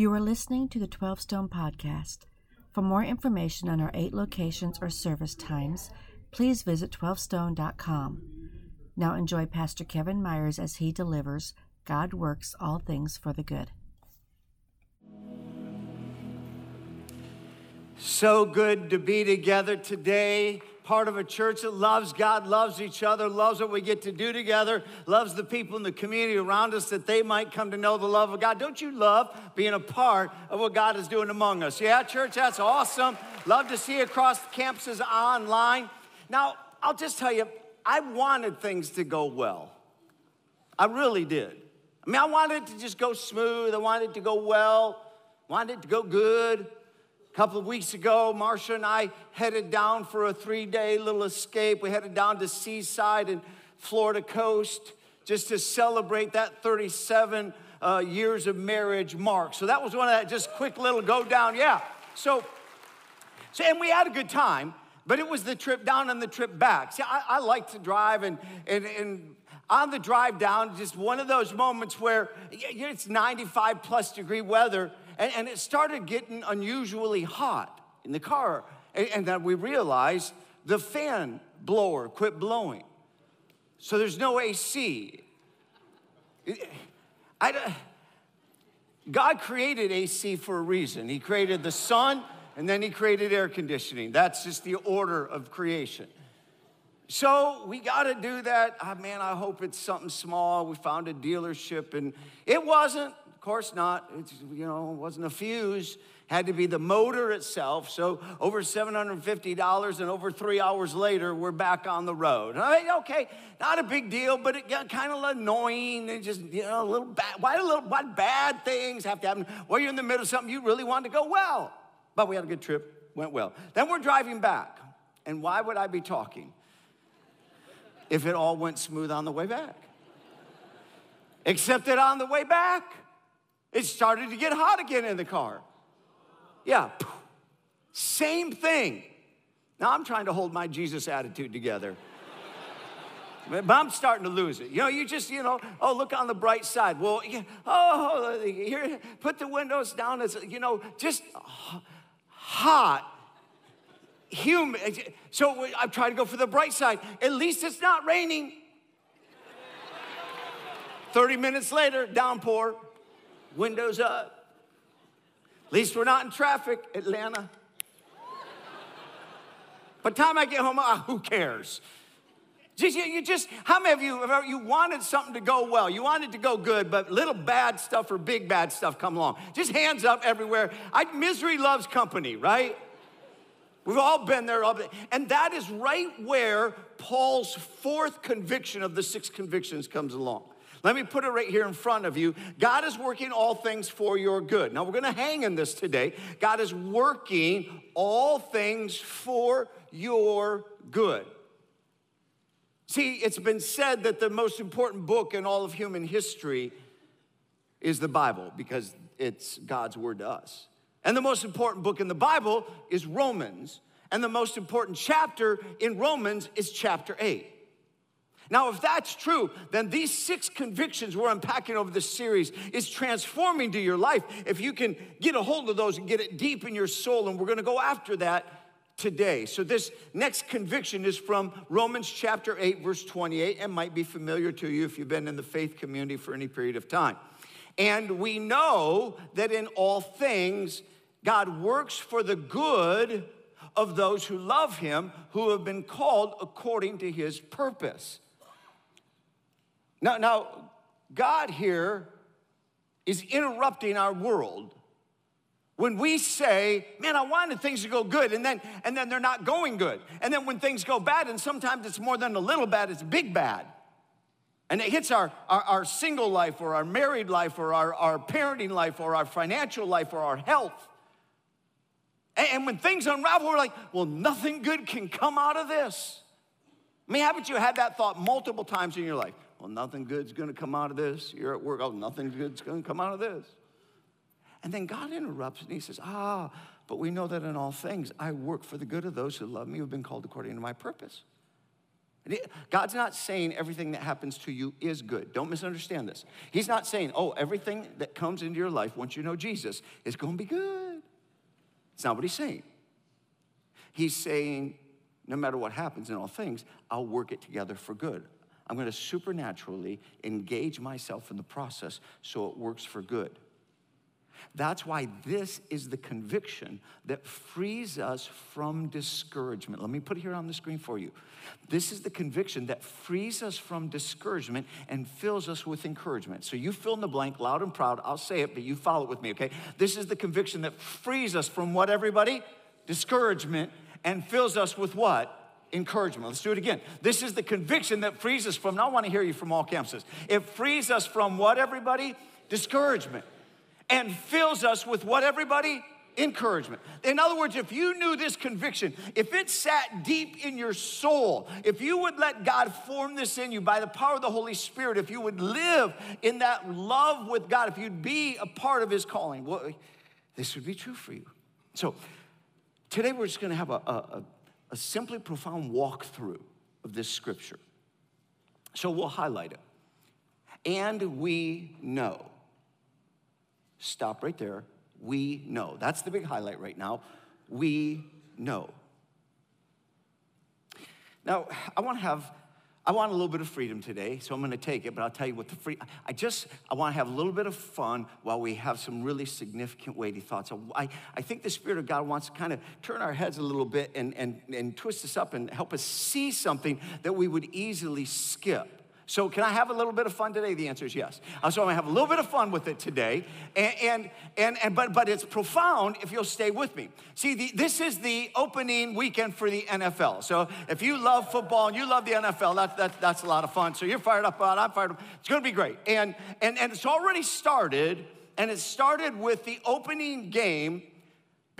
You are listening to the 12 Stone Podcast. For more information on our eight locations or service times, please visit 12stone.com. Now enjoy Pastor Kevin Myers as he delivers God Works All Things for the Good. So good to be together today. Part of a church that loves God, loves each other, loves what we get to do together, loves the people in the community around us that they might come to know the love of God. Don't you love being a part of what God is doing among us? Yeah, church, that's awesome. Love to see across campuses online. Now, I'll just tell you, I wanted things to go well. I really did. I mean, I wanted it to just go smooth. I wanted it to go well. wanted it to go good. A couple of weeks ago, Marcia and I headed down for a three day little escape. We headed down to Seaside and Florida coast just to celebrate that 37 uh, years of marriage mark. So that was one of that just quick little go down. Yeah. So, so and we had a good time, but it was the trip down and the trip back. See, I, I like to drive, and, and, and on the drive down, just one of those moments where it's 95 plus degree weather and, and it started getting unusually hot in the car. And, and then we realized the fan blower quit blowing. So there's no AC. I, God created AC for a reason. He created the sun and then He created air conditioning. That's just the order of creation. So we got to do that. Oh, man, I hope it's something small. We found a dealership and it wasn't. Of course not. It's, you know, it wasn't a fuse. Had to be the motor itself. So over $750 and over three hours later, we're back on the road. Mean, okay, not a big deal, but it got kind of annoying and just, you know, a little bad. Why, a little, why bad things have to happen? Well, you're in the middle of something you really wanted to go well. But we had a good trip, went well. Then we're driving back. And why would I be talking if it all went smooth on the way back? Except that on the way back, it started to get hot again in the car. Yeah, same thing. Now I'm trying to hold my Jesus attitude together. But I'm starting to lose it. You know, you just, you know, oh, look on the bright side. Well, oh, here, put the windows down. As, you know, just hot, humid. So I'm trying to go for the bright side. At least it's not raining. 30 minutes later, downpour windows up. At least we're not in traffic, Atlanta. By the time I get home, oh, who cares? Just, you, just, how many of you, you wanted something to go well? You wanted to go good, but little bad stuff or big bad stuff come along. Just hands up everywhere. I, misery loves company, right? We've all been there. And that is right where Paul's fourth conviction of the six convictions comes along. Let me put it right here in front of you. God is working all things for your good. Now, we're going to hang in this today. God is working all things for your good. See, it's been said that the most important book in all of human history is the Bible because it's God's word to us. And the most important book in the Bible is Romans. And the most important chapter in Romans is chapter 8. Now, if that's true, then these six convictions we're unpacking over this series is transforming to your life. If you can get a hold of those and get it deep in your soul, and we're gonna go after that today. So, this next conviction is from Romans chapter 8, verse 28, and might be familiar to you if you've been in the faith community for any period of time. And we know that in all things, God works for the good of those who love him, who have been called according to his purpose. Now, now, God here is interrupting our world when we say, man, I wanted things to go good, and then and then they're not going good. And then when things go bad, and sometimes it's more than a little bad, it's big bad. And it hits our, our, our single life or our married life or our, our parenting life or our financial life or our health. And, and when things unravel, we're like, well, nothing good can come out of this. I mean, haven't you had that thought multiple times in your life? Well, nothing good's gonna come out of this. You're at work, oh, nothing good's gonna come out of this. And then God interrupts and he says, ah, but we know that in all things I work for the good of those who love me, who have been called according to my purpose. God's not saying everything that happens to you is good. Don't misunderstand this. He's not saying, oh, everything that comes into your life once you know Jesus is going to be good. It's not what he's saying. He's saying, no matter what happens in all things, I'll work it together for good. I'm going to supernaturally engage myself in the process so it works for good. That's why this is the conviction that frees us from discouragement. Let me put it here on the screen for you. This is the conviction that frees us from discouragement and fills us with encouragement. So you fill in the blank, loud and proud. I'll say it, but you follow it with me, okay? This is the conviction that frees us from what, everybody? Discouragement and fills us with what? Encouragement. Let's do it again. This is the conviction that frees us from, now I want to hear you from all campuses. It frees us from what, everybody? Discouragement and fills us with what, everybody? Encouragement. In other words, if you knew this conviction, if it sat deep in your soul, if you would let God form this in you by the power of the Holy Spirit, if you would live in that love with God, if you'd be a part of His calling, well, this would be true for you. So, today we're just gonna have a, a, a simply profound walkthrough of this scripture. So, we'll highlight it. And we know Stop right there. We know. That's the big highlight right now. We know. Now, I want to have I want a little bit of freedom today, so I'm going to take it, but I'll tell you what the free I just I want to have a little bit of fun while we have some really significant weighty thoughts. I, I think the Spirit of God wants to kind of turn our heads a little bit and, and, and twist us up and help us see something that we would easily skip. So, can I have a little bit of fun today? The answer is yes. Uh, so, I'm gonna have a little bit of fun with it today, and and and, and but but it's profound if you'll stay with me. See, the, this is the opening weekend for the NFL. So, if you love football and you love the NFL, that's that's that's a lot of fun. So, you're fired up about. It, I'm fired up. It's gonna be great, and and and it's already started, and it started with the opening game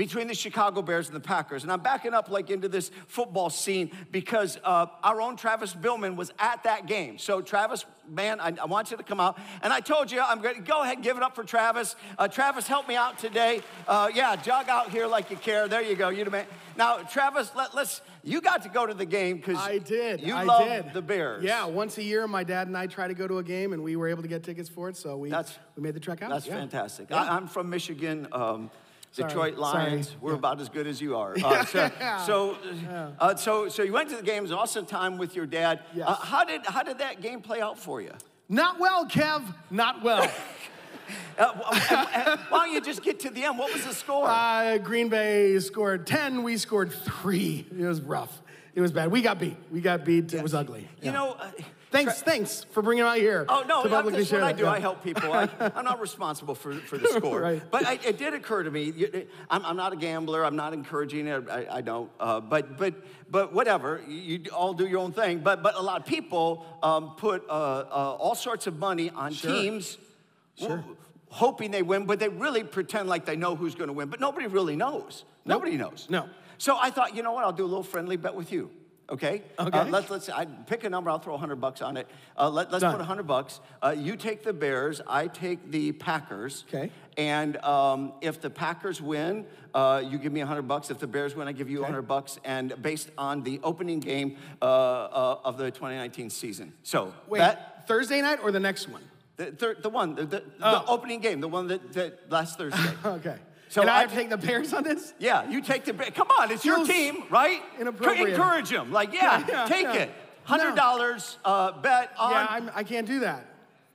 between the Chicago Bears and the Packers. And I'm backing up like into this football scene because uh, our own Travis Billman was at that game. So, Travis, man, I, I, want you to come out. And I told you, I'm going to go ahead and give it up for Travis. Uh, Travis, help me out today. Uh, yeah, jog out here like you care. There you go. You the man. Now, Travis, let, us You got to go to the game because I did. You I love did. the Bears. Yeah, once a year, my dad and I try to go to a game, and we were able to get tickets for it. So we that's, we made the trek out. That's yeah. fantastic. Yeah. I, am from Michigan. Um, Detroit Lions. Sorry. We're yeah. about as good as you are. Uh, so, so, uh, so, so, you went to the games, awesome time with your dad. Yes. Uh, how did how did that game play out for you? Not well, Kev. Not well. Uh, why don't you just get to the end? What was the score? Uh, Green Bay scored 10. We scored three. It was rough. It was bad. We got beat. We got beat. Yes. It was ugly. You yeah. know, Thanks, thanks for bringing it out here. Oh no, that's what I do. Yeah. I help people. I, am not responsible for, for the score. right. But I, it did occur to me. I'm, I'm, not a gambler. I'm not encouraging it. I, I don't. Uh, but but but whatever. You all do your own thing. But but a lot of people um, put uh, uh, all sorts of money on sure. teams. Sure. Hoping they win, but they really pretend like they know who's going to win. But nobody really knows. Nope. Nobody knows. No. So I thought, you know what? I'll do a little friendly bet with you okay? Okay. Uh, let's, let's, I pick a number, I'll throw 100 bucks on it. Uh, let, us put 100 bucks. Uh, you take the Bears, I take the Packers. Okay. And um, if the Packers win, uh, you give me 100 bucks. If the Bears win, I give you okay. 100 bucks. And based on the opening game uh, uh, of the 2019 season. So, Wait, that, Thursday night or the next one? The, the one, the, the, oh. the, opening game, the one that, that last Thursday. okay. So and I, I have to take the Bears on this? Yeah, you take the Bears. Come on, it's your team, right? Inappropriate. Encourage them. Like, yeah, yeah, yeah take yeah. it. Hundred dollars no. uh, bet on. Yeah, I'm, I can not do that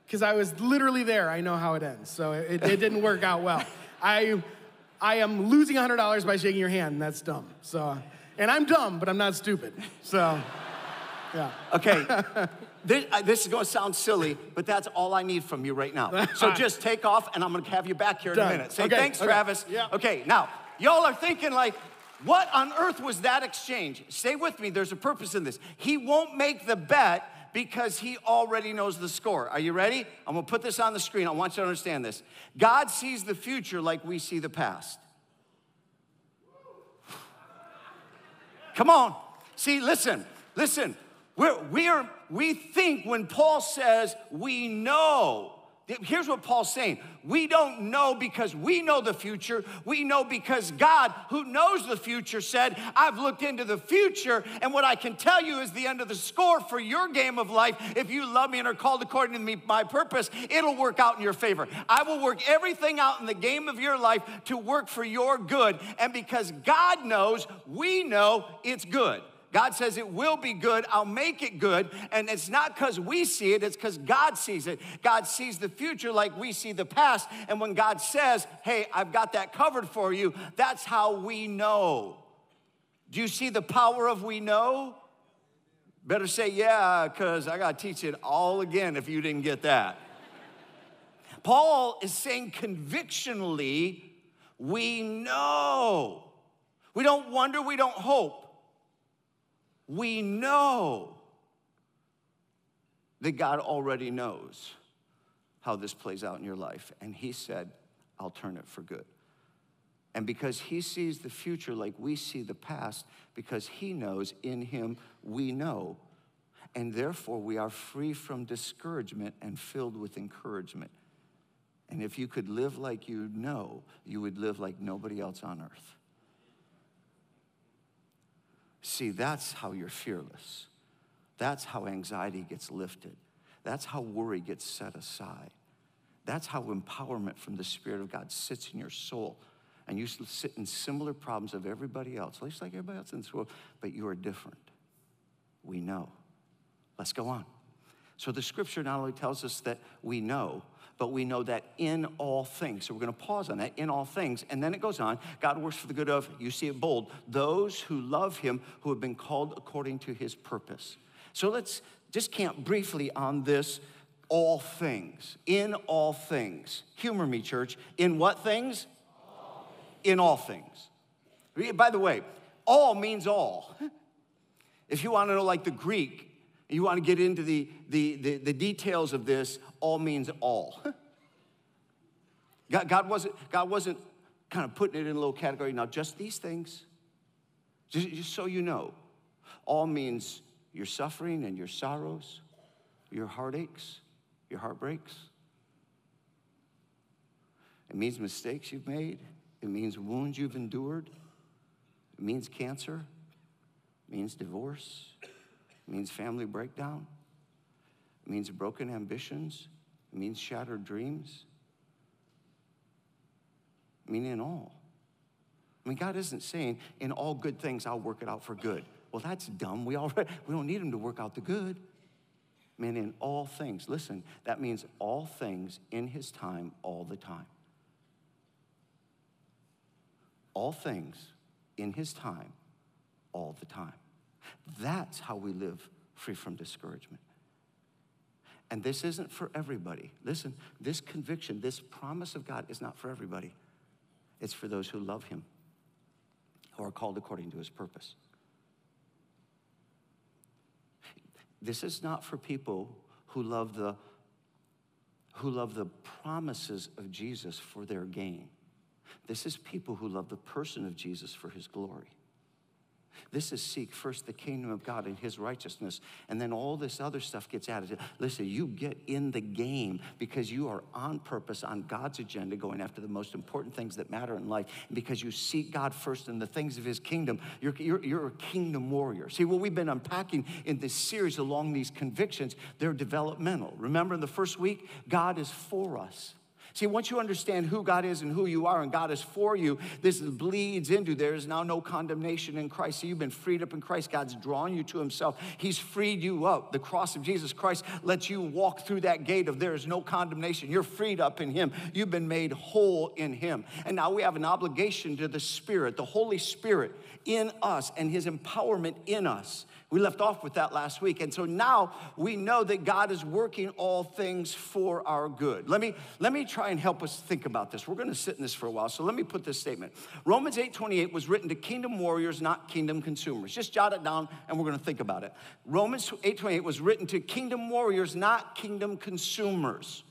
because I was literally there. I know how it ends, so it, it didn't work out well. I, I am losing hundred dollars by shaking your hand. And that's dumb. So, and I'm dumb, but I'm not stupid. So, yeah. Okay. This, uh, this, is going to sound silly, but that's all I need from you right now. So just take off, and I'm going to have you back here in Done. a minute. Say okay. thanks, okay. Travis. Yeah. Okay, now, y'all are thinking like, what on earth was that exchange? Stay with me, there's a purpose in this. He won't make the bet because he already knows the score. Are you ready? I'm gonna put this on the screen. I want you to understand this. God sees the future like we see the past. Come on. See, listen, listen. We're, we're, we think when Paul says we know Here's what Paul's saying. We don't know because we know the future. We know because God, who knows the future, said, I've looked into the future, and what I can tell you is the end of the score for your game of life. If you love me and are called according to me, my purpose, it'll work out in your favor. I will work everything out in the game of your life to work for your good. And because God knows, we know it's good. God says it will be good. I'll make it good. And it's not because we see it, it's because God sees it. God sees the future like we see the past. And when God says, hey, I've got that covered for you, that's how we know. Do you see the power of we know? Better say yeah, because I got to teach it all again if you didn't get that. Paul is saying convictionally, we know. We don't wonder, we don't hope we know that God already knows how this plays out in your life. And He said, I'll turn it for good. And because He sees the future like we see the past, because He knows in Him we know. And therefore, we are free from discouragement and filled with encouragement. And if you could live like you know, you would live like nobody else on earth. See, that's how you're fearless. That's how anxiety gets lifted. That's how worry gets set aside. That's how empowerment from the Spirit of God sits in your soul. And you sit in similar problems of everybody else, just like everybody else in this world, but you are different. We know. Let's go on. So the scripture not only tells us that we know, but we know that in all things. So we're going to pause on that, in all things. And then it goes on God works for the good of, you see it bold, those who love him, who have been called according to his purpose. So let's just camp briefly on this all things. In all things. Humor me, church. In what things? All. In all things. By the way, all means all. If you want to know, like the Greek, you want to get into the, the, the, the details of this, all means all. God, God, wasn't, God wasn't kind of putting it in a little category. Now, just these things, just, just so you know, all means your suffering and your sorrows, your heartaches, your heartbreaks. It means mistakes you've made. It means wounds you've endured. It means cancer. It means divorce. It means family breakdown. It means broken ambitions. It means shattered dreams. I mean, in all. I mean, God isn't saying, in all good things, I'll work it out for good. Well, that's dumb. We, already, we don't need Him to work out the good. I in all things. Listen, that means all things in His time, all the time. All things in His time, all the time. That's how we live free from discouragement. And this isn't for everybody. Listen, this conviction, this promise of God is not for everybody. It's for those who love Him, who are called according to His purpose. This is not for people who love the who love the promises of Jesus for their gain. This is people who love the person of Jesus for his glory. This is seek first the kingdom of God and his righteousness, and then all this other stuff gets added. Listen, you get in the game because you are on purpose on God's agenda, going after the most important things that matter in life. And because you seek God first in the things of his kingdom, you're, you're, you're a kingdom warrior. See, what we've been unpacking in this series along these convictions, they're developmental. Remember in the first week, God is for us. See, once you understand who God is and who you are, and God is for you, this bleeds into there is now no condemnation in Christ. So you've been freed up in Christ. God's drawn you to Himself. He's freed you up. The cross of Jesus Christ lets you walk through that gate of there is no condemnation. You're freed up in Him. You've been made whole in Him. And now we have an obligation to the Spirit, the Holy Spirit in us, and His empowerment in us. We left off with that last week. And so now we know that God is working all things for our good. Let me, let me try and help us think about this. We're going to sit in this for a while. So let me put this statement. Romans 8:28 was written to kingdom warriors, not kingdom consumers. Just jot it down and we're going to think about it. Romans 8:28 was written to kingdom warriors, not kingdom consumers.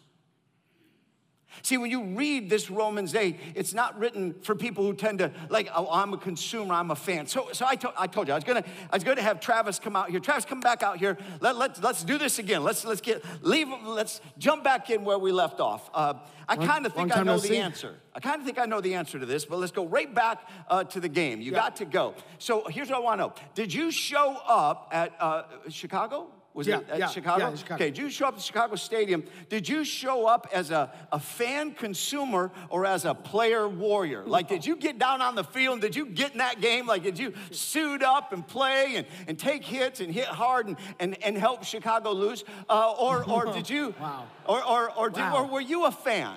See, when you read this Romans 8, it's not written for people who tend to, like, oh, I'm a consumer, I'm a fan. So, so I, to, I told you, I was gonna, I was gonna have Travis come out here. Travis, come back out here. Let, let, let's do this again. Let's, let's get, leave, let's jump back in where we left off. Uh, I kind of think I know the answer. I kind of think I know the answer to this, but let's go right back uh, to the game. You yeah. got to go. So here's what I wanna know Did you show up at uh, Chicago? Was yeah, it at yeah, Chicago? Yeah, Chicago? Okay, did you show up at Chicago Stadium? Did you show up as a, a fan consumer or as a player warrior? Like, did you get down on the field? Did you get in that game? Like, did you suit up and play and, and take hits and hit hard and, and, and help Chicago lose? Uh, or, or did you, wow. or, or, or, did, wow. or were you a fan?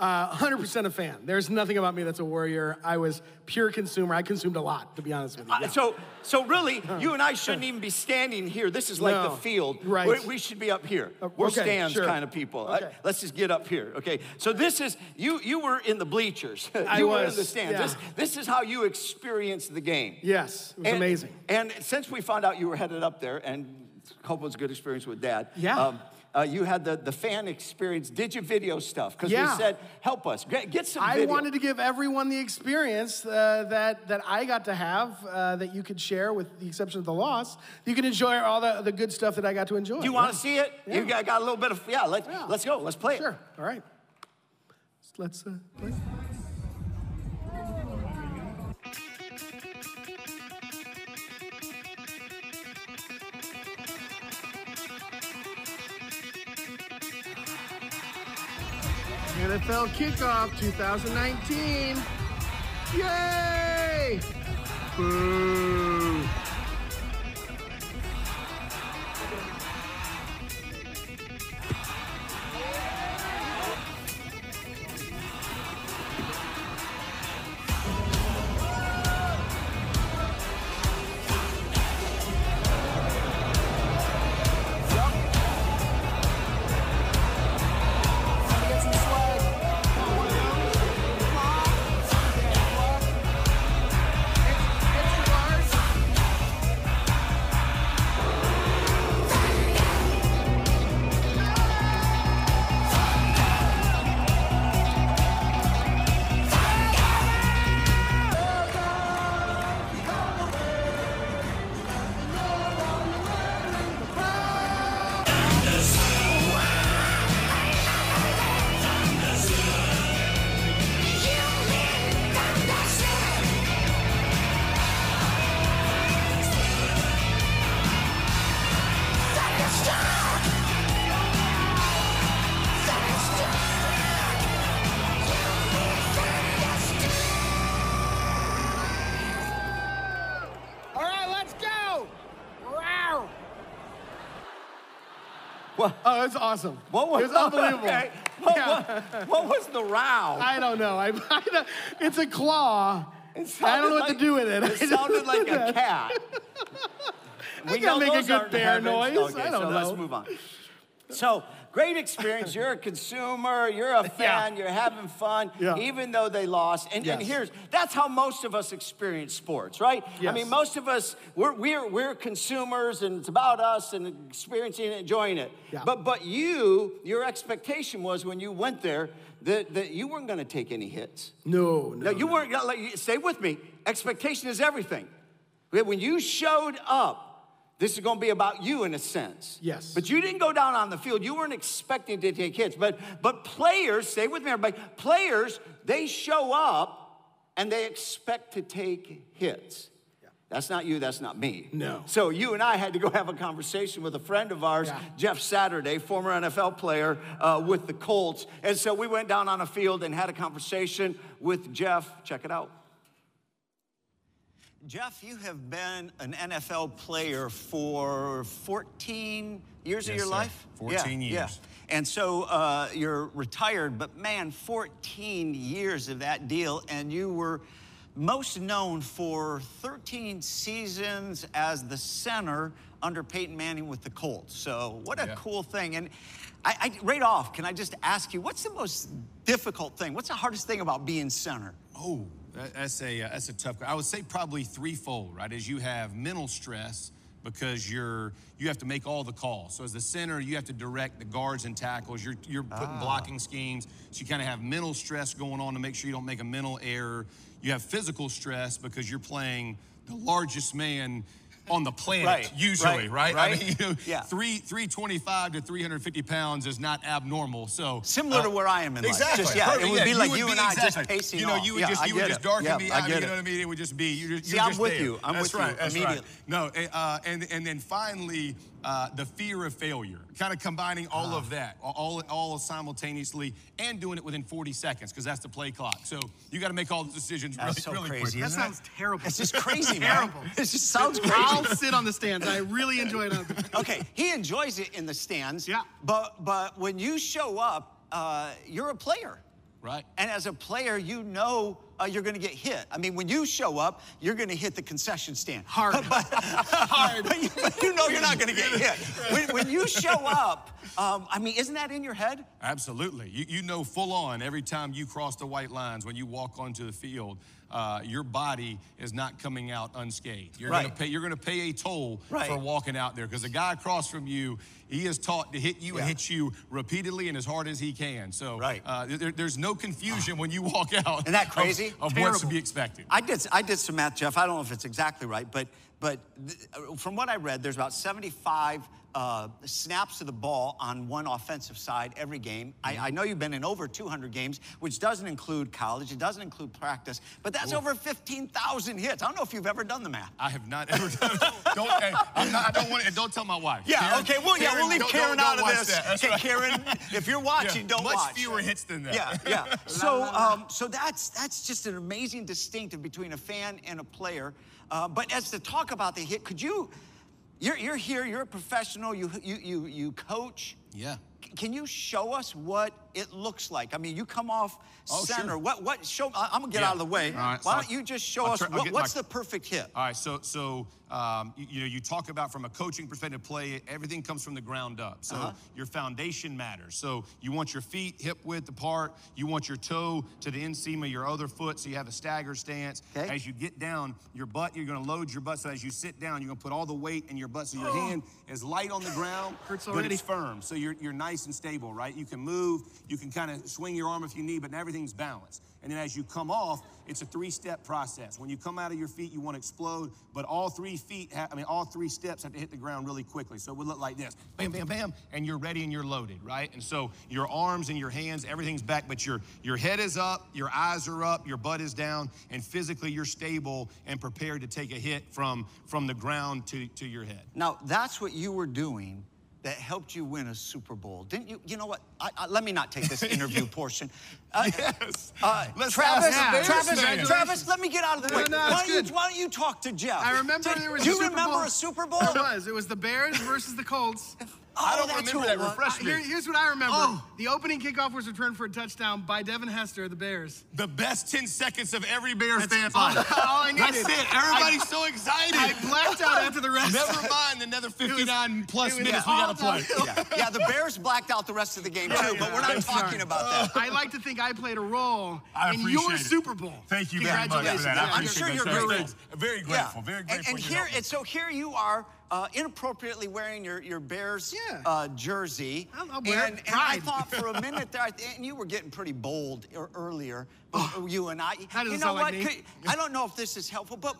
Uh, 100% a fan. There's nothing about me that's a warrior. I was pure consumer. I consumed a lot, to be honest with you. Yeah. Uh, so, so really, you and I shouldn't even be standing here. This is like no. the field. Right. We're, we should be up here. Uh, We're okay, stands sure. kind of people. Okay. Uh, let's just get up here. Okay. So this is you. You were in the bleachers. you I were in the stands. Yeah. This, this is how you experienced the game. Yes, it was and, amazing. And since we found out you were headed up there, and hope it was a good experience with Dad. Yeah. Um, uh, you had the, the fan experience. Did you video stuff? Because yeah. we said, help us, get, get some I video. wanted to give everyone the experience uh, that, that I got to have uh, that you could share with the exception of the loss. You can enjoy all the, the good stuff that I got to enjoy. Do you yeah. want to see it? Yeah. You got, got a little bit of, yeah, let's, yeah. let's go. Let's play sure. it. Sure. All right. Let's uh, play. NFL kickoff 2019. Yay! Boo! Oh, it's awesome. What was, it was unbelievable. Okay. What, Yeah. what, what was the row? I don't know. I, I it's a claw. It I don't know what like- to do with it. It sounded like a cat. I gotta make a good bear heavens. noise. Okay, I don't so know. let's move on. So, great experience. You're a consumer, you're a fan, you're having fun, Yeah. even though they lost. And, and here's that's how most of us experience sports, right? I mean, most of us, we're, we're, we're consumers and it's about us and experiencing it, enjoying it. Yeah. But, but you, your expectation was when you went there that, that you weren't going to take any hits. No, no. No, you weren't. Like, stay with me. Expectation is everything. When you showed up, this is going to be about you in a sense. Yes. But you didn't go down on the field. You weren't expecting to take hits. But but players, stay with me, everybody. Players, they show up and they expect to take hits. Yeah. That's not you, that's not me. No. So you and I had to go have a conversation with a friend of ours, Yeah. Jeff Saturday, former NFL player uh, with the Colts. And so we went down on a field and had a conversation with Jeff. Check it out. Jeff, you have been an NFL player for 14 years of your sir. life? 14 Yeah, years. Yeah. And so uh, you're retired, but man, 14 years of that deal, and you were most known for 13 seasons as the center under Peyton Manning with the Colts. So what a Yeah. cool thing. And I, I, right off, can I just ask you, what's the most difficult thing? What's the hardest thing about being center? Oh, that's a uh, that's a tough. I would say probably threefold, right? As you have mental stress because you're you have to make all the calls. So as the center, you have to direct the guards and tackles. You're you're putting blocking schemes. So you kind of have mental stress going on to make sure you don't make a mental error. You have physical stress because you're playing the largest man on the planet Right, usually, right, right? I mean, you know, Yeah. three 325 to 350 pounds is not abnormal. So Similar uh, to where I am in life. Exactly. Just, yeah, Perfect. it would be like would you and I just pacing You know, you would Yeah, just you would just darken Yeah, me I out. get You know what I mean? It would just be you just. See, you're I'm with there. you. I'm That's with you right. That's right. immediately. No, uh, and and then finally. Uh, the fear of failure, kind of combining all Ah. of that, all, all simultaneously, and doing it within 40 seconds, because that's the play clock. So you got to make all the decisions really, That's so really crazy, quick. That isn't it? sounds terrible. It's just crazy, man. terrible. It just sounds I'll sit on the stands. I really enjoy it. Okay, he enjoys it in the stands. Yeah. But but when you show up, uh, you're a player. Right. And as a player, you know uh, you're going to get hit. I mean, when you show up, you're going to hit the concession stand. Hard. Hard. But you, but you know you're not going to get hit. When, when you show up, um, I mean, isn't that in your head? Absolutely. You, you know full on every time you cross the white lines when you walk onto the field, uh, your body is not coming out unscathed. You're Right. gonna pay. You're gonna pay a toll Right. for walking out there because the guy across from you, he is taught to hit you Yeah. and hit you repeatedly and as hard as he can. So Right. uh, there- there's no confusion when you walk out. Isn't that crazy? Of, what's to be expected. I did, I did some math, Jeff. I don't know if it's exactly right, but, but th- uh, from what I read, there's about 75 uh, snaps of the ball on one offensive side every game. I, I know you've been in over 200 games, which doesn't include college, it doesn't include practice, but that's over 15,000 hits. I don't know if you've ever done the math. I have not ever done. don't. hey, not, I don't want. to Don't tell my wife. Yeah, Karen- okay, well, yeah, we'll leave don't- Karen don't- out don't of this. that. Okay, right. Karen, if you're watching, Yeah, don't much watch. fewer hits than that. Yeah, yeah. So, um, so that's that's just an amazing distinctive between a fan and a player. Uh, but as to talk about the hit, could you? You're, you're here. You're a professional. You you you you coach. Yeah. C- Can you show us what it looks like? I mean, you come off Oh, sure. center. What what show? I- I'm gonna get Yeah. out of the way. All right, Why so don't you just show I'll us try- what, get what's my- the perfect hit? All right, so so um, you, you know you talk about from a coaching perspective, play everything comes from the ground up. So Uh-huh. your foundation matters. So you want your feet hip width apart. You want your toe to the inseam of your other foot, so you have a stagger stance. Okay. As you get down, your butt, you're going to load your butt. So as you sit down, you're going to put all the weight in your butt, so your hand is light on the ground, Hurts but it's firm. So you're you're nice and stable, right? You can move. You can kind of swing your arm if you need, but everything's balanced. And then as you come off, it's a three-step process. When you come out of your feet, you want to explode, but all three feet, ha- I mean, all three steps have to hit the ground really quickly. So it would look like this: bam, bam, bam, and you're ready and you're loaded, right? And so your arms and your hands, everything's back, but your your head is up, your eyes are up, your butt is down, and physically you're stable and prepared to take a hit from from the ground to to your head. Now, that's what you were doing that helped you win a Super Bowl. Didn't you? You know what? I, I, let me not take this interview portion. Uh, Yes. uh, Travis, ask the Bears Travis. Travis, let me get out of the way. no, why, don't you, why don't you talk to Jeff? I remember Did- there was Do you Super remember Bowl. a Super Bowl? There was. It was the Bears versus the Colts. I Oh, don't that's remember who it that. was. Refresh me. Here- here's what I remember. Oh. The opening kickoff was returned for a touchdown by Devin Hester, the Bears. The best 10 seconds of every Bears That's fan's all- life. all I That's needed. it. Everybody's so excited. I blacked out after the rest. Never mind another 59 plus was minutes we gotta play. yeah. yeah, the Bears blacked out the rest of the game too, but we're not I'm talking sorry. about that. I like to think I played a role I in your it. Super Bowl. Thank you very much for Congratulations. that. I Yeah, I'm sure that, you're sir. great. Thanks. Very grateful. Very grateful. And, and here, help. so here you are, uh, inappropriately wearing your, your Bears Yeah. uh, jersey. I'll- I'll wear it. and, and I thought for a minute there, I th- and you were getting pretty bold earlier, you and I. That doesn't you know what? like. Could- I don't know if this is helpful, but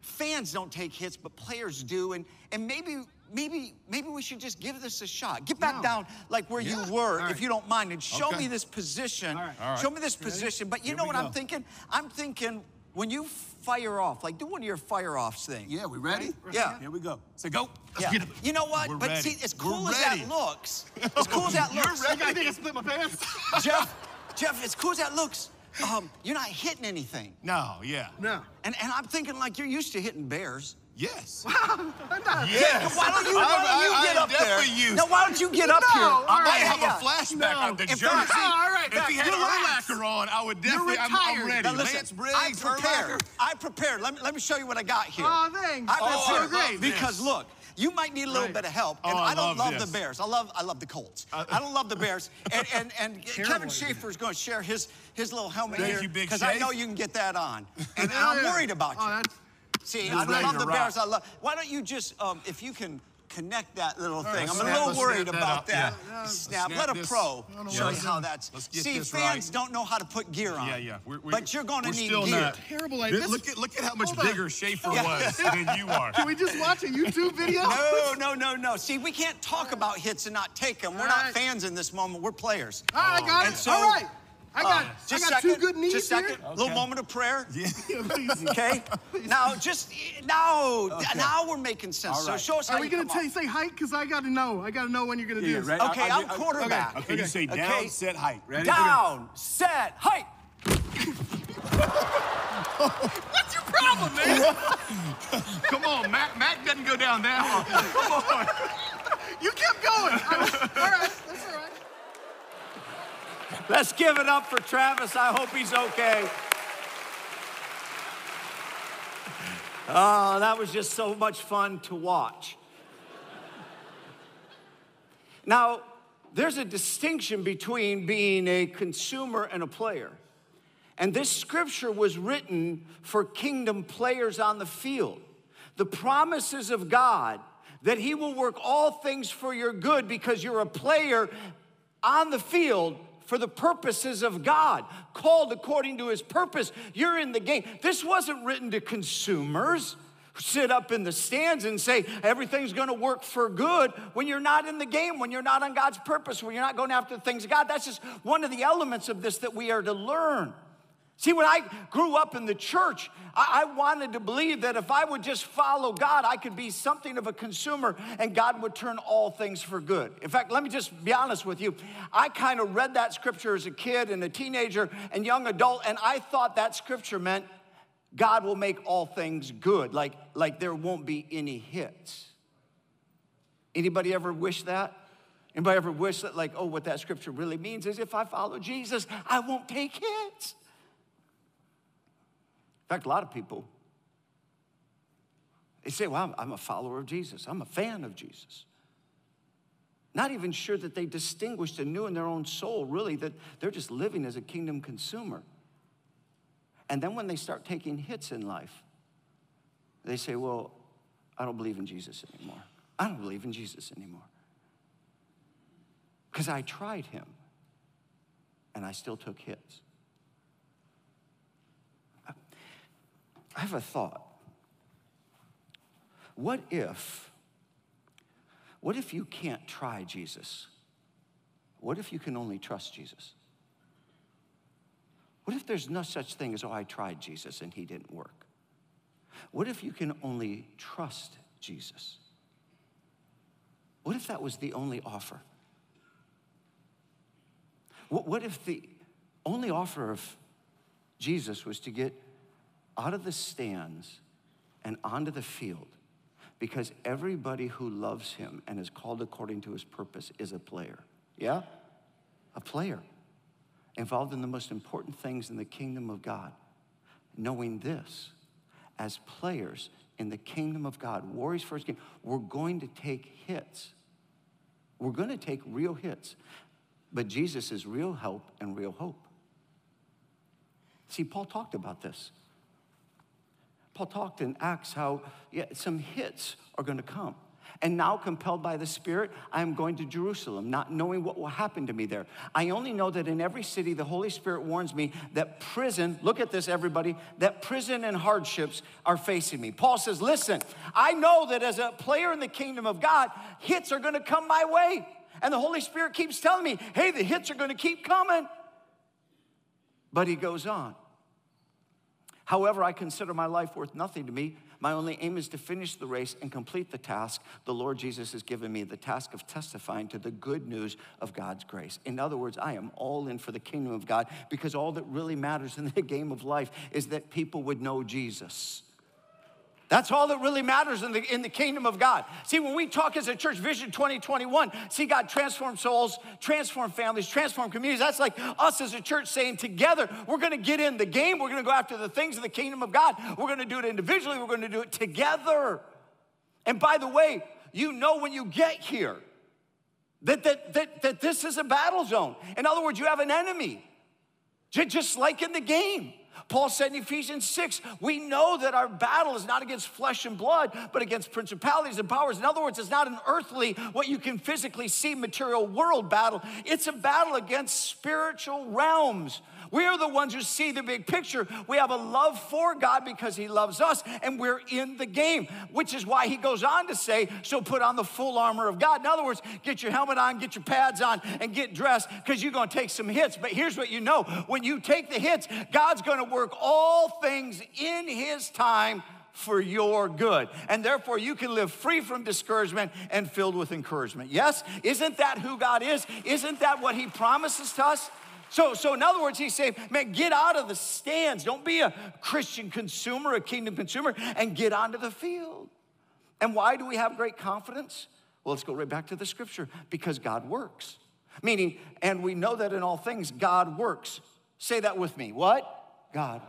fans don't take hits, but players do, and and maybe. Maybe, maybe we should just give this a shot. Get back No. down like where Yeah. you were, All if you don't mind, and show Okay. me this position. All right. All right. Show me this position. But you Here know what go. I'm thinking? I'm thinking when you fire off, like do one of your fire offs thing. Yeah, we ready? Yeah. Here we go. So go. Let's Yeah. get it. You know what? We're but ready. see, as We're cool as ready. that looks, as cool as that looks. You're looks, ready. I think I split my pants. Jeff, Jeff, as cool as that looks, um, you're not hitting anything. No, yeah. no. And, and I'm thinking like you're used to hitting bears. Yes. I'm not. yes. Why don't you, why don't you I- get I'm up there? definitely used. Now, why don't you get up No, here? all I might have yeah. a flashback No. of the In jersey. fact, all right, if he had you're a relaxed. On, I would definitely. I'm, I'm ready. Now listen, Lance Briggs, I prepared. I prepared. Let me, let me show you what I got here. Oh, thanks. I Oh, prepared so great. because look, you might need a little Right. bit of help, and Oh, I I don't love love the Bears. I love I love the Colts. Uh, I don't love the Bears. And and, and Kevin. Schaefer is going to share his his little helmet Thank here because I know you can get that on, and, and I'm worried about oh, you. Oh, that's, See, I ready love to the rock. Bears. I love. Why don't you just, um, if you can connect that little thing? I'm a little worried that about up, that. yeah. Let's Snap. snap Let a pro I don't show you how that's. See, fans right. don't know how to put gear on. Yeah, yeah. We're, we but you're going to need still gear. Not, Terrible idea. This- This- Look at look at how much bigger Schaefer Yeah. was than you are. Can we just watch a YouTube video? No, no, no, no. See, we can't talk about hits and not take them. We're All not right. fans in this moment. We're players. All right, I got And it. so, All right. I got, Uh, I got second, two good knees Just second. here. Little moment of prayer. Yeah, please. Okay. now, just now, now we're making sense. All So show us how Are we you gonna come tell off. say height? Cause I gotta know. I gotta know when you're gonna do this. Okay, I'm quarterback. Okay, you say down, Okay. set, height. Ready? Down, set, height. What's your problem, man? Come on, Mac. Mac doesn't go down that hard. Come on. you kept going. I was- all right, that's all right. Let's give it up for Travis. I hope he's okay. Oh, that was just so much fun to watch. Now, there's a distinction between being a consumer and a player. And this scripture was written for kingdom players on the field. The promises of God that He will work all things for your good because you're a player on the field for the purposes of God, called according to His purpose. You're in the game. This wasn't written to consumers who sit up in the stands and say everything's gonna work for good when you're not in the game, when you're not on God's purpose, when you're not going after the things of God. That's just one of the elements of this that we are to learn. See, when I grew up in the church, I, I wanted to believe that if I would just follow God, I could be something of a consumer and God would turn all things for good. In fact, let me just be honest with you. I kind of read that scripture as a kid and a teenager and young adult, and I thought that scripture meant God will make all things good, like, like there won't be any hits. Anybody ever wish that? Anybody ever wish that, like, oh, what that scripture really means is if I follow Jesus, I won't take hits? Fact, a lot of people, they say, well, I'm, I'm a follower of Jesus. I'm a fan of Jesus. Not even sure that they distinguished and knew in their own soul, really, that they're just living as a kingdom consumer. And then when they start taking hits in life, they say, well, I don't believe in Jesus anymore. I don't believe in Jesus anymore. Because I tried him and I still took hits. I have a thought. What if, what if you can't try Jesus? What if you can only trust Jesus? What if there's no such thing as, oh, I tried Jesus and he didn't work? What if you can only trust Jesus? What if that was the only offer? What, what if the only offer of Jesus was to get out of the stands and onto the field because everybody who loves him and is called according to his purpose is a player. Yeah? A player involved in the most important things in the kingdom of God. Knowing this, as players in the kingdom of God, warriors First kingdom, we're going to take hits. We're going to take real hits. But Jesus is real help and real hope. See, Paul talked about this. Paul talked in Acts how yeah, some hits are going to come. And now, compelled by the Spirit, I am going to Jerusalem, not knowing what will happen to me there. I only know that in every city, the Holy Spirit warns me that prison, look at this, everybody, that prison and hardships are facing me. Paul says, Listen, I know that as a player in the kingdom of God, hits are to come my way. And the Holy Spirit keeps telling me, Hey, the hits are to keep coming. But he goes on. However, I consider my life worth nothing to me. My only aim is to finish the race and complete the task the Lord Jesus has given me the task of testifying to the good news of God's grace. In other words, I am all in for the kingdom of God because all that really matters in the game of life is that people would know Jesus. That's all that really matters in the, in the kingdom of God. See, when we talk as a church, Vision 2021, see God transform souls, transform families, transform communities. That's like us as a church saying together, we're gonna get in the game, we're gonna go after the things of the kingdom of God. We're gonna do it individually, we're gonna do it together. And by the way, you know when you get here that, that, that, that this is a battle zone. In other words, you have an enemy, just like in the game. Paul said in Ephesians 6, we know that our battle is not against flesh and blood, but against principalities and powers. In other words, it's not an earthly, what you can physically see material world battle. It's a battle against spiritual realms. We are the ones who see the big picture. We have a love for God because He loves us, and we're in the game, which is why He goes on to say, So put on the full armor of God. In other words, get your helmet on, get your pads on, and get dressed because you're going to take some hits. But here's what you know when you take the hits, God's going to work all things in His time for your good. And therefore, you can live free from discouragement and filled with encouragement. Yes? Isn't that who God is? Isn't that what He promises to us? So, so in other words, he's saying, man, get out of the stands. Don't be a Christian consumer, a kingdom consumer, and get onto the field. And why do we have great confidence? Well, let's go right back to the scripture because God works. Meaning, and we know that in all things, God works. Say that with me. What? God.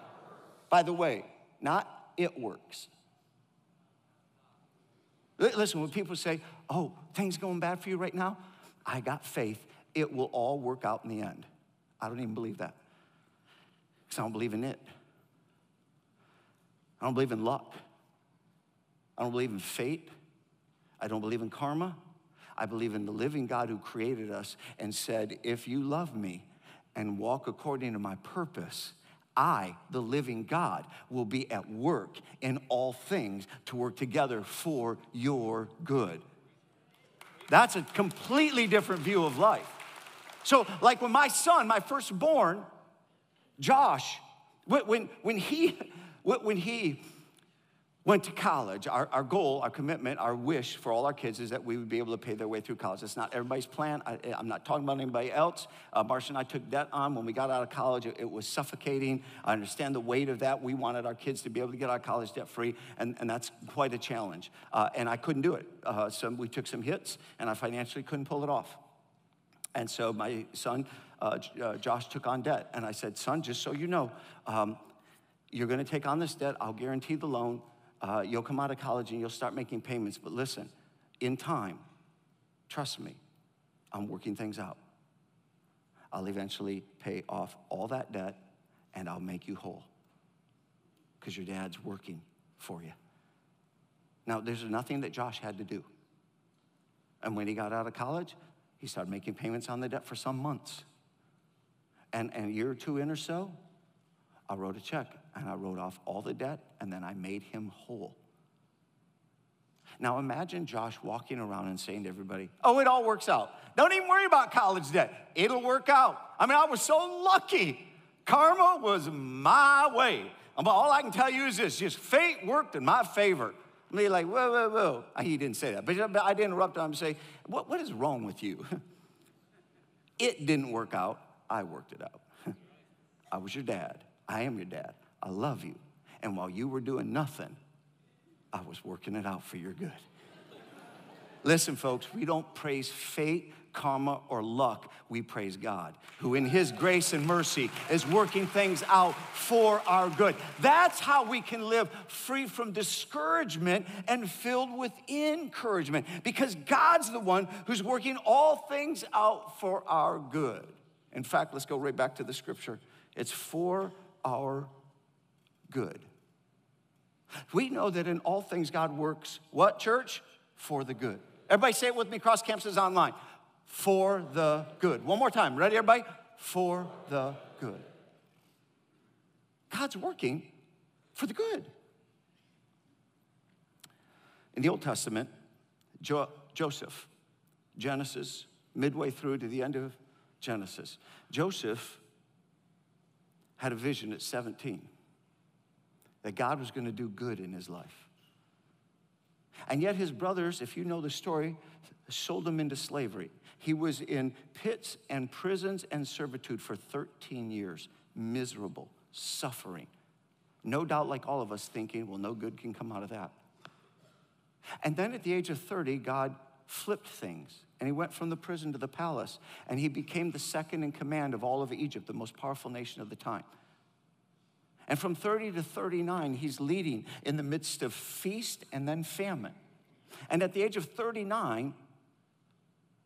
By the way, not it works. Listen, when people say, oh, things going bad for you right now, I got faith. It will all work out in the end. I don't even believe that. Because I don't believe in it. I don't believe in luck. I don't believe in fate. I don't believe in karma. I believe in the living God who created us and said, If you love me and walk according to my purpose, I, the living God, will be at work in all things to work together for your good. That's a completely different view of life. So, like when my son, my firstborn, Josh, when, when, he, when he went to college, our, our goal, our commitment, our wish for all our kids is that we would be able to pay their way through college. It's not everybody's plan. I, am not talking about anybody else. Uh, Marcia and I took debt on when we got out of college. It, it, was suffocating. I understand the weight of that. We wanted our kids to be able to get out of college debt free, and, and that's quite a challenge. Uh, and I couldn't do it. Uh, so we took some hits, and I financially couldn't pull it off. And so my son, uh, uh, Josh, took on debt. And I said, Son, just so you know, um, you're going to take on this debt. I'll guarantee the loan. Uh, you'll come out of college and you'll start making payments. But listen, in time, trust me, I'm working things out. I'll eventually pay off all that debt and I'll make you whole because your dad's working for you. Now, there's nothing that Josh had to do. And when he got out of college, he started making payments on the debt for some months. And, and a year or two in or so, I wrote a check and I wrote off all the debt and then I made him whole. Now imagine Josh walking around and saying to everybody, Oh, it all works out. Don't even worry about college debt. It'll work out. I mean, I was so lucky. Karma was my way. All I can tell you is this just fate worked in my favor. And they're like, whoa, whoa, whoa. He didn't say that. But I'd interrupt him and say, what, what is wrong with you? it didn't work out. I worked it out. I was your dad. I am your dad. I love you. And while you were doing nothing, I was working it out for your good. Listen, folks, we don't praise fate karma, or luck, we praise God, who in His grace and mercy is working things out for our good. That's how we can live free from discouragement and filled with encouragement, because God's the one who's working all things out for our good. In fact, let's go right back to the scripture. It's for our good. We know that in all things God works, what, church? For the good. Everybody say it with me, Cross Campuses Online for the good. One more time. Ready, everybody? For the good. God's working for the good. In the Old Testament, jo- Joseph, Genesis, midway through to the end of Genesis, Joseph had a vision at 17 that God was going to do good in his life. And yet, his brothers, if you know the story, sold him into slavery. He was in pits and prisons and servitude for 13 years, miserable, suffering. No doubt, like all of us, thinking, well, no good can come out of that. And then at the age of 30, God flipped things. And he went from the prison to the palace. And he became the second in command of all of Egypt, the most powerful nation of the time. And from 30 to 39, he's leading in the midst of feast and then famine. And at the age of 39,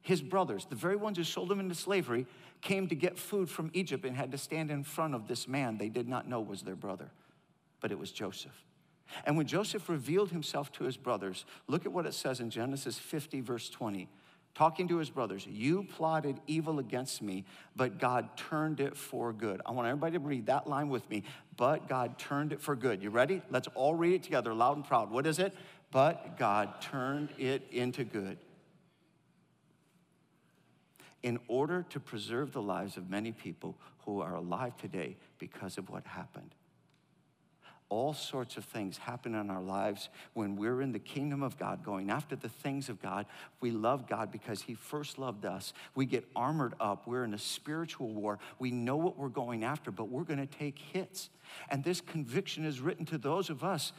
his brothers, the very ones who sold him into slavery, came to get food from Egypt and had to stand in front of this man they did not know was their brother, but it was Joseph. And when Joseph revealed himself to his brothers, look at what it says in Genesis 50, verse 20. Talking to his brothers, you plotted evil against me, but God turned it for good. I want everybody to read that line with me. But God turned it for good. You ready? Let's all read it together, loud and proud. What is it? But God turned it into good in order to preserve the lives of many people who are alive today because of what happened. All sorts of things happen in our lives when we're in the kingdom of God, going after the things of God. We love God because He first loved us. We get armored up. We're in a spiritual war. We know what we're going after, but we're going to take hits. And this conviction is written to those of us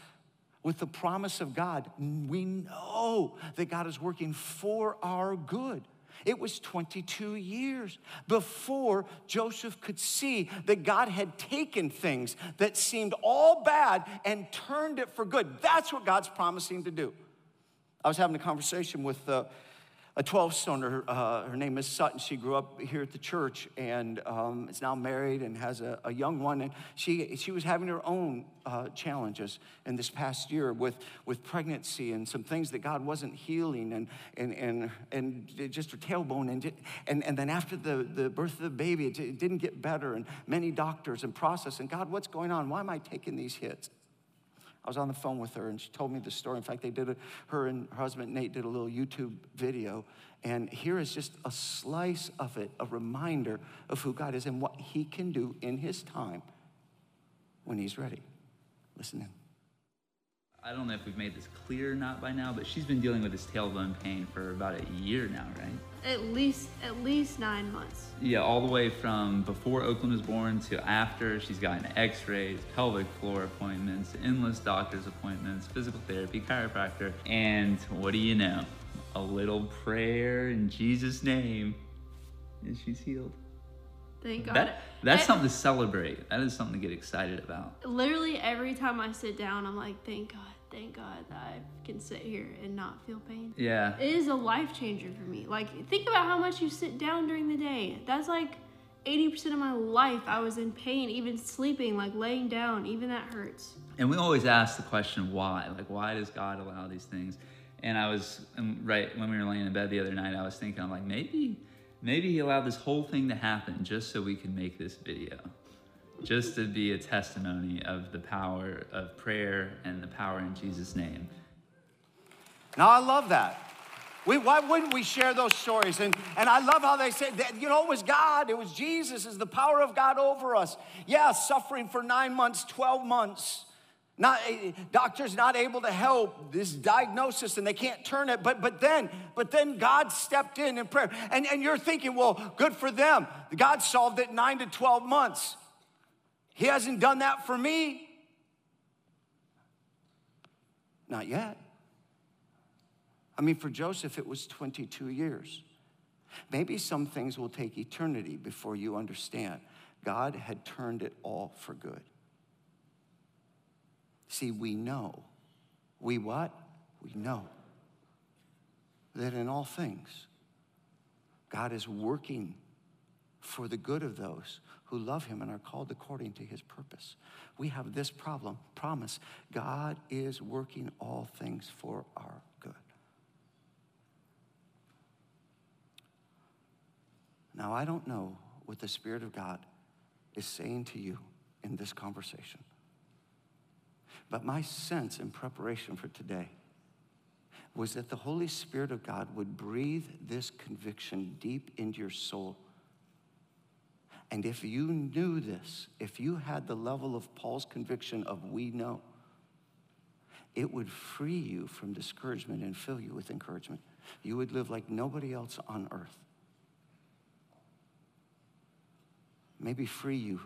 with the promise of God. We know that God is working for our good. It was 22 years before Joseph could see that God had taken things that seemed all bad and turned it for good. That's what God's promising to do. I was having a conversation with uh, a 12 stoner. Uh, her name is Sutton. She grew up here at the church and um, is now married and has a, a, young one. And she, she was having her own uh, challenges in this past year with, with pregnancy and some things that God wasn't healing and, and, and, and just her tailbone. And, and, and then after the, the birth of the baby, it, it didn't get better. And many doctors and process. And God, what's going on? Why am I taking these hits? I was on the phone with her and she told me the story. In fact, they did a, her and her husband Nate did a little YouTube video. And here is just a slice of it, a reminder of who God is and what He can do in His time when He's ready. Listen in. I don't know if we've made this clear or not by now, but she's been dealing with this tailbone pain for about a year now, right? At least at least nine months. Yeah, all the way from before Oakland was born to after. She's gotten X-rays, pelvic floor appointments, endless doctor's appointments, physical therapy, chiropractor, and what do you know? A little prayer in Jesus' name, and she's healed. Thank God. That, that's I, something to celebrate. That is something to get excited about. Literally every time I sit down, I'm like, thank God, thank God that I can sit here and not feel pain. Yeah. It is a life changer for me. Like, think about how much you sit down during the day. That's like 80% of my life I was in pain, even sleeping, like laying down, even that hurts. And we always ask the question, why? Like, why does God allow these things? And I was, um, right, when we were laying in bed the other night, I was thinking, I'm like, maybe Maybe he allowed this whole thing to happen just so we can make this video, just to be a testimony of the power of prayer and the power in Jesus' name. Now, I love that. We, why wouldn't we share those stories? And, and I love how they say that, you know, it was God, it was Jesus, is the power of God over us. Yeah, suffering for nine months, 12 months. Not, eh, doctors not able to help this diagnosis and they can't turn it. But, but then, but then God stepped in in prayer. And, and you're thinking, well, good for them. God solved it nine to 12 months. He hasn't done that for me. Not yet. I mean, for Joseph, it was 22 years. Maybe some things will take eternity before you understand. God had turned it all for good. See, we know. We what? We know that in all things, God is working for the good of those who love him and are called according to his purpose. We have this problem, promise. God is working all things for our good. Now, I don't know what the Spirit of God is saying to you in this conversation. But my sense in preparation for today was that the Holy Spirit of God would breathe this conviction deep into your soul. And if you knew this, if you had the level of Paul's conviction of we know, it would free you from discouragement and fill you with encouragement. You would live like nobody else on earth. Maybe free you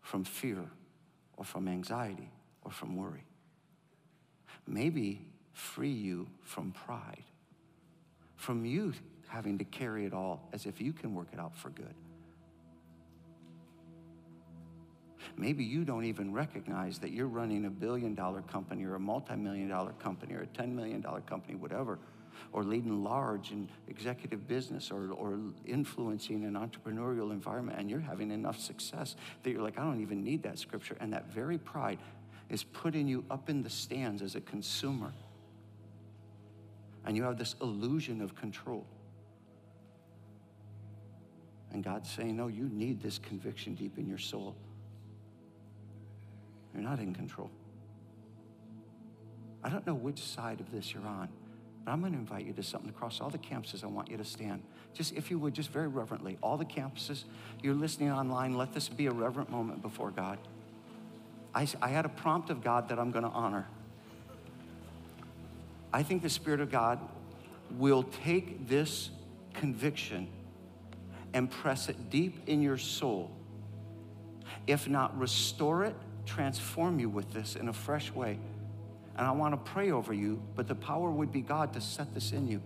from fear or from anxiety or from worry. Maybe free you from pride, from you having to carry it all as if you can work it out for good. Maybe you don't even recognize that you're running a billion dollar company or a multi million dollar company or a $10 million company, whatever, or leading large in executive business or, or influencing an entrepreneurial environment and you're having enough success that you're like, I don't even need that scripture. And that very pride is putting you up in the stands as a consumer. And you have this illusion of control. And God's saying, No, you need this conviction deep in your soul. You're not in control. I don't know which side of this you're on, but I'm going to invite you to something across all the campuses. I want you to stand. Just, if you would, just very reverently, all the campuses, you're listening online, let this be a reverent moment before God. I, I had a prompt of God that I'm going to honor. I think the Spirit of God will take this conviction and press it deep in your soul. If not, restore it, transform you with this in a fresh way. And I want to pray over you, but the power would be God to set this in you.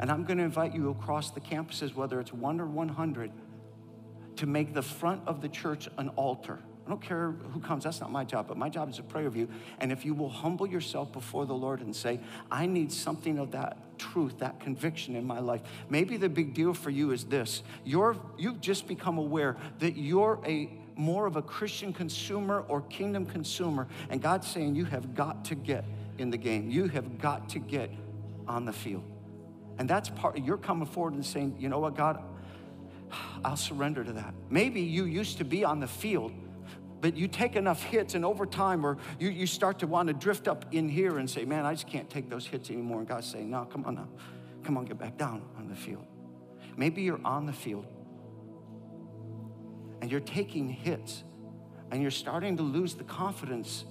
And I'm going to invite you across the campuses, whether it's one or 100, to make the front of the church an altar. I don't care who comes, that's not my job, but my job is to pray over you. And if you will humble yourself before the Lord and say, I need something of that truth, that conviction in my life. Maybe the big deal for you is this you're, you've just become aware that you're a more of a Christian consumer or kingdom consumer, and God's saying you have got to get in the game. You have got to get on the field. And that's part, you're coming forward and saying, you know what, God, I'll surrender to that. Maybe you used to be on the field, but you take enough hits, and over time, or you, you start to want to drift up in here and say, man, I just can't take those hits anymore. And God's saying, no, come on now. Come on, get back down on the field. Maybe you're on the field and you're taking hits and you're starting to lose the confidence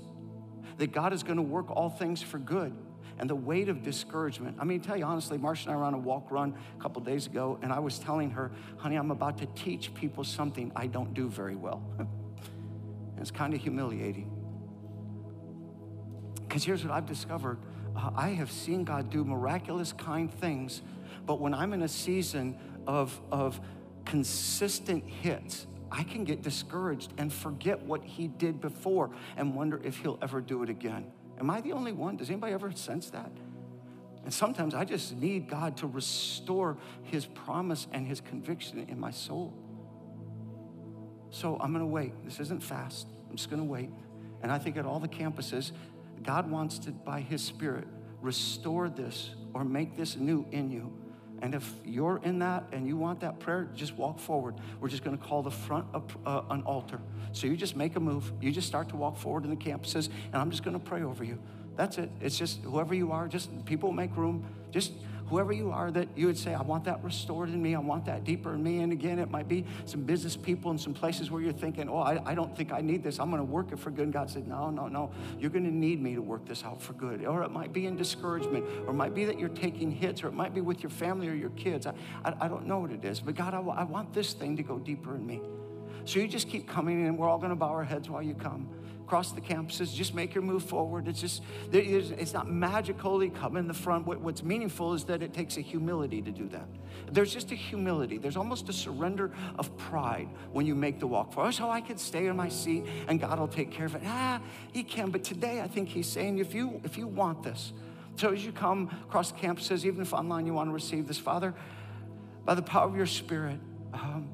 that God is going to work all things for good and the weight of discouragement. I mean, tell you honestly, Marcia and I were on a walk run a couple days ago, and I was telling her, honey, I'm about to teach people something I don't do very well. it's kind of humiliating. Because here's what I've discovered uh, I have seen God do miraculous, kind things, but when I'm in a season of, of consistent hits, I can get discouraged and forget what he did before and wonder if he'll ever do it again. Am I the only one? Does anybody ever sense that? And sometimes I just need God to restore his promise and his conviction in my soul. So I'm gonna wait. This isn't fast. I'm just gonna wait. And I think at all the campuses, God wants to, by his spirit, restore this or make this new in you and if you're in that and you want that prayer, just walk forward. We're just going to call the front of uh, an altar. So you just make a move. You just start to walk forward in the campuses, and I'm just going to pray over you. That's it. It's just whoever you are, just people make room. Just whoever you are that you would say, I want that restored in me. I want that deeper in me. And again, it might be some business people in some places where you're thinking, oh, I, I don't think I need this. I'm going to work it for good. And God said, no, no, no. You're going to need me to work this out for good. Or it might be in discouragement. Or it might be that you're taking hits. Or it might be with your family or your kids. I, I, I don't know what it is. But God, I, I want this thing to go deeper in me. So you just keep coming in. We're all going to bow our heads while you come across the campuses. Just make your move forward. It's just, it's not magically come in the front. What's meaningful is that it takes a humility to do that. There's just a humility. There's almost a surrender of pride when you make the walk forward. So I can stay in my seat and God will take care of it. Ah, He can. But today I think He's saying, if you if you want this, so as you come across campuses, even if online you want to receive this, Father, by the power of your Spirit. Um,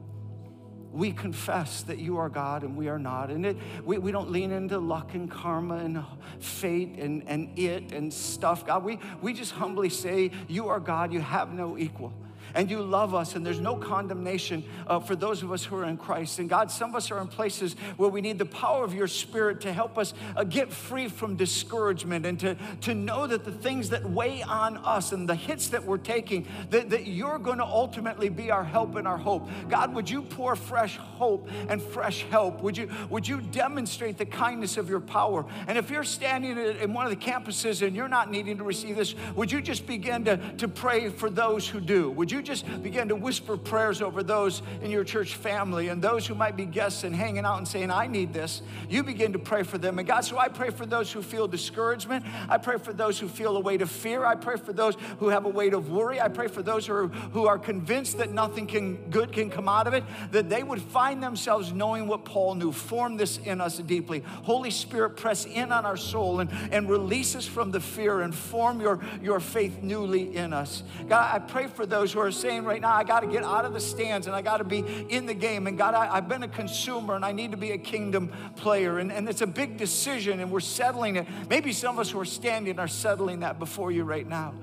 we confess that you are God and we are not. And it, we, we don't lean into luck and karma and fate and, and it and stuff. God, we, we just humbly say, You are God, you have no equal and you love us, and there's no condemnation uh, for those of us who are in Christ. And God, some of us are in places where we need the power of your Spirit to help us uh, get free from discouragement and to, to know that the things that weigh on us and the hits that we're taking, that, that you're going to ultimately be our help and our hope. God, would you pour fresh hope and fresh help? Would you, would you demonstrate the kindness of your power? And if you're standing in one of the campuses and you're not needing to receive this, would you just begin to, to pray for those who do? Would you just begin to whisper prayers over those in your church family and those who might be guests and hanging out and saying, I need this? You begin to pray for them. And God, so I pray for those who feel discouragement. I pray for those who feel a weight of fear. I pray for those who have a weight of worry. I pray for those who are, who are convinced that nothing can, good can come out of it, that they would find themselves knowing what Paul knew. Form this in us deeply. Holy Spirit, press in on our soul and, and release us from the fear and form your, your faith newly in us. God, I pray for those who are saying right now, I got to get out of the stands and I got to be in the game. And God, I, have been a consumer and I need to be a kingdom player. And, and it's a big decision and we're settling it. Maybe some of us who are standing are settling that before you right now.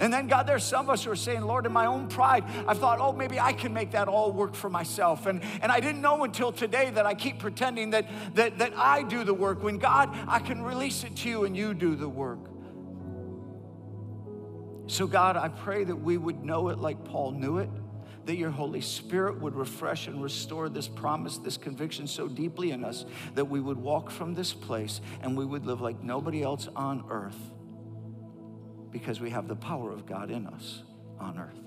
And then, God, there's some of us who are saying, Lord, in my own pride, I thought, oh, maybe I can make that all work for myself. And, and I didn't know until today that I keep pretending that, that, that I do the work when God, I can release it to you and you do the work. So, God, I pray that we would know it like Paul knew it, that your Holy Spirit would refresh and restore this promise, this conviction so deeply in us that we would walk from this place and we would live like nobody else on earth because we have the power of God in us on earth.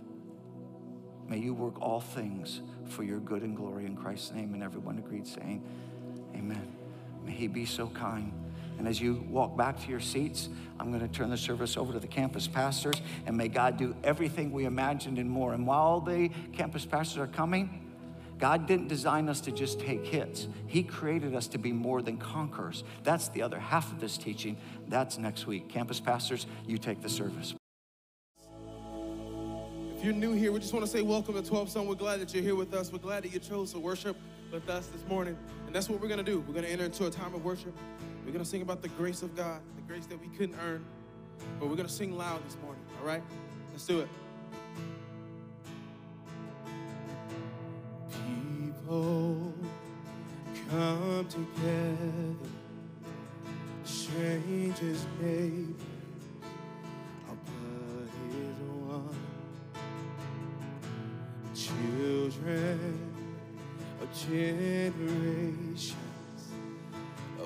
May you work all things for your good and glory in Christ's name. And everyone agreed, saying, Amen. May He be so kind. And as you walk back to your seats, I'm going to turn the service over to the campus pastors. And may God do everything we imagined and more. And while the campus pastors are coming, God didn't design us to just take hits. He created us to be more than conquerors. That's the other half of this teaching. That's next week. Campus pastors, you take the service. If you're new here, we just want to say welcome to 12 Stone. We're glad that you're here with us. We're glad that you chose to worship with us this morning. And that's what we're going to do. We're going to enter into a time of worship. We're going to sing about the grace of God, the grace that we couldn't earn. But we're going to sing loud this morning, all right? Let's do it. people come together, strangers, neighbors, our blood is one. Children of generations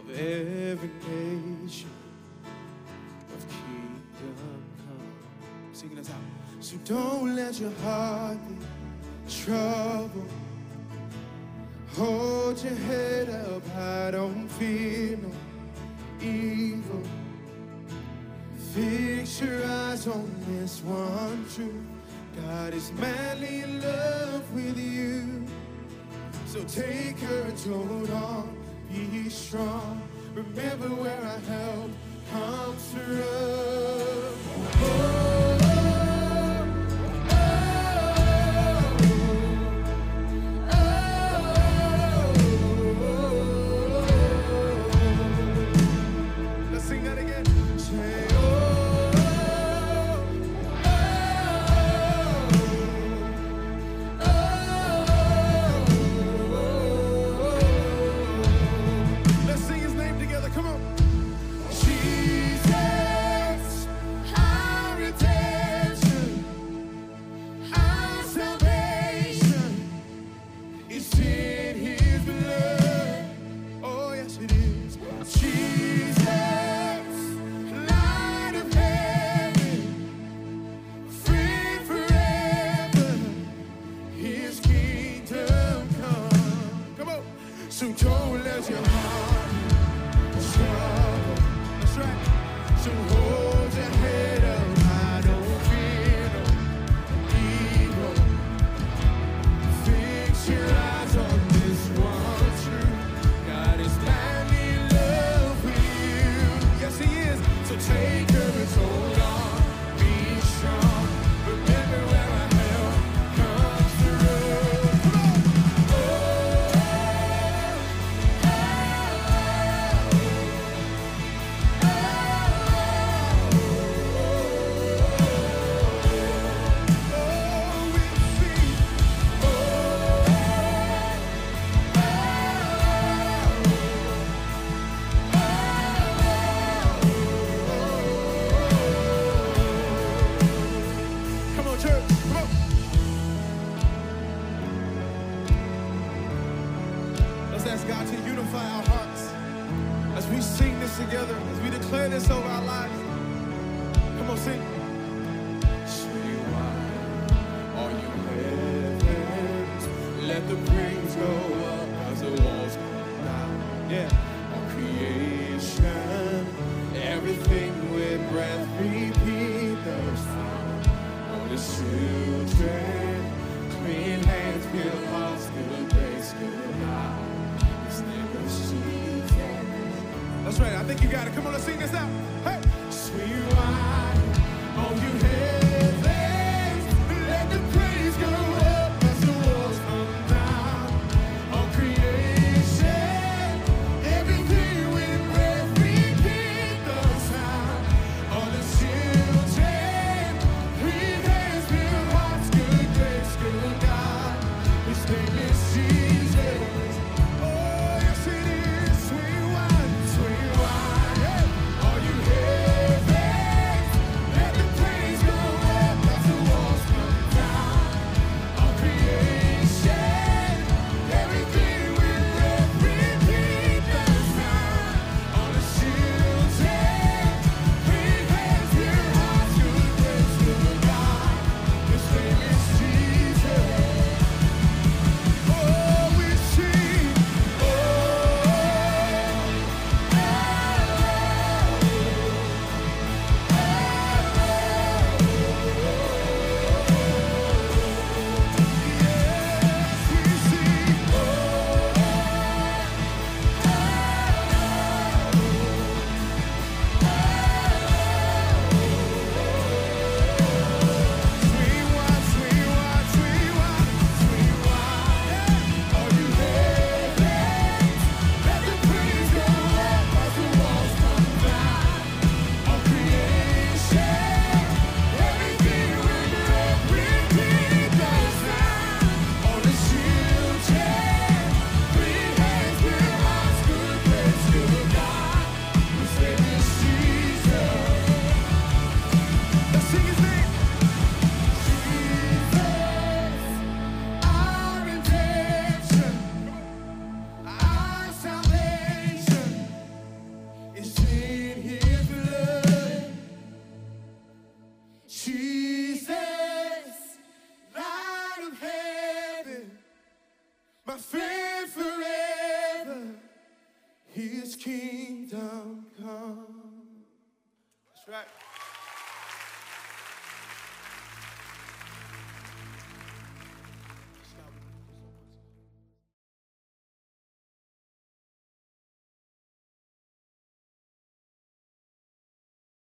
of every nation of kingdom come. Singing this out. So don't let your heart be troubled. Hold your head up high, don't fear no evil. Fix your eyes on this one truth. God is madly in love with you. So take courage, hold on, be strong. Remember where our help comes from. Oh. together as we declare this over our lives. Come on, sing. Sweet wine are you heavens, let the praise go.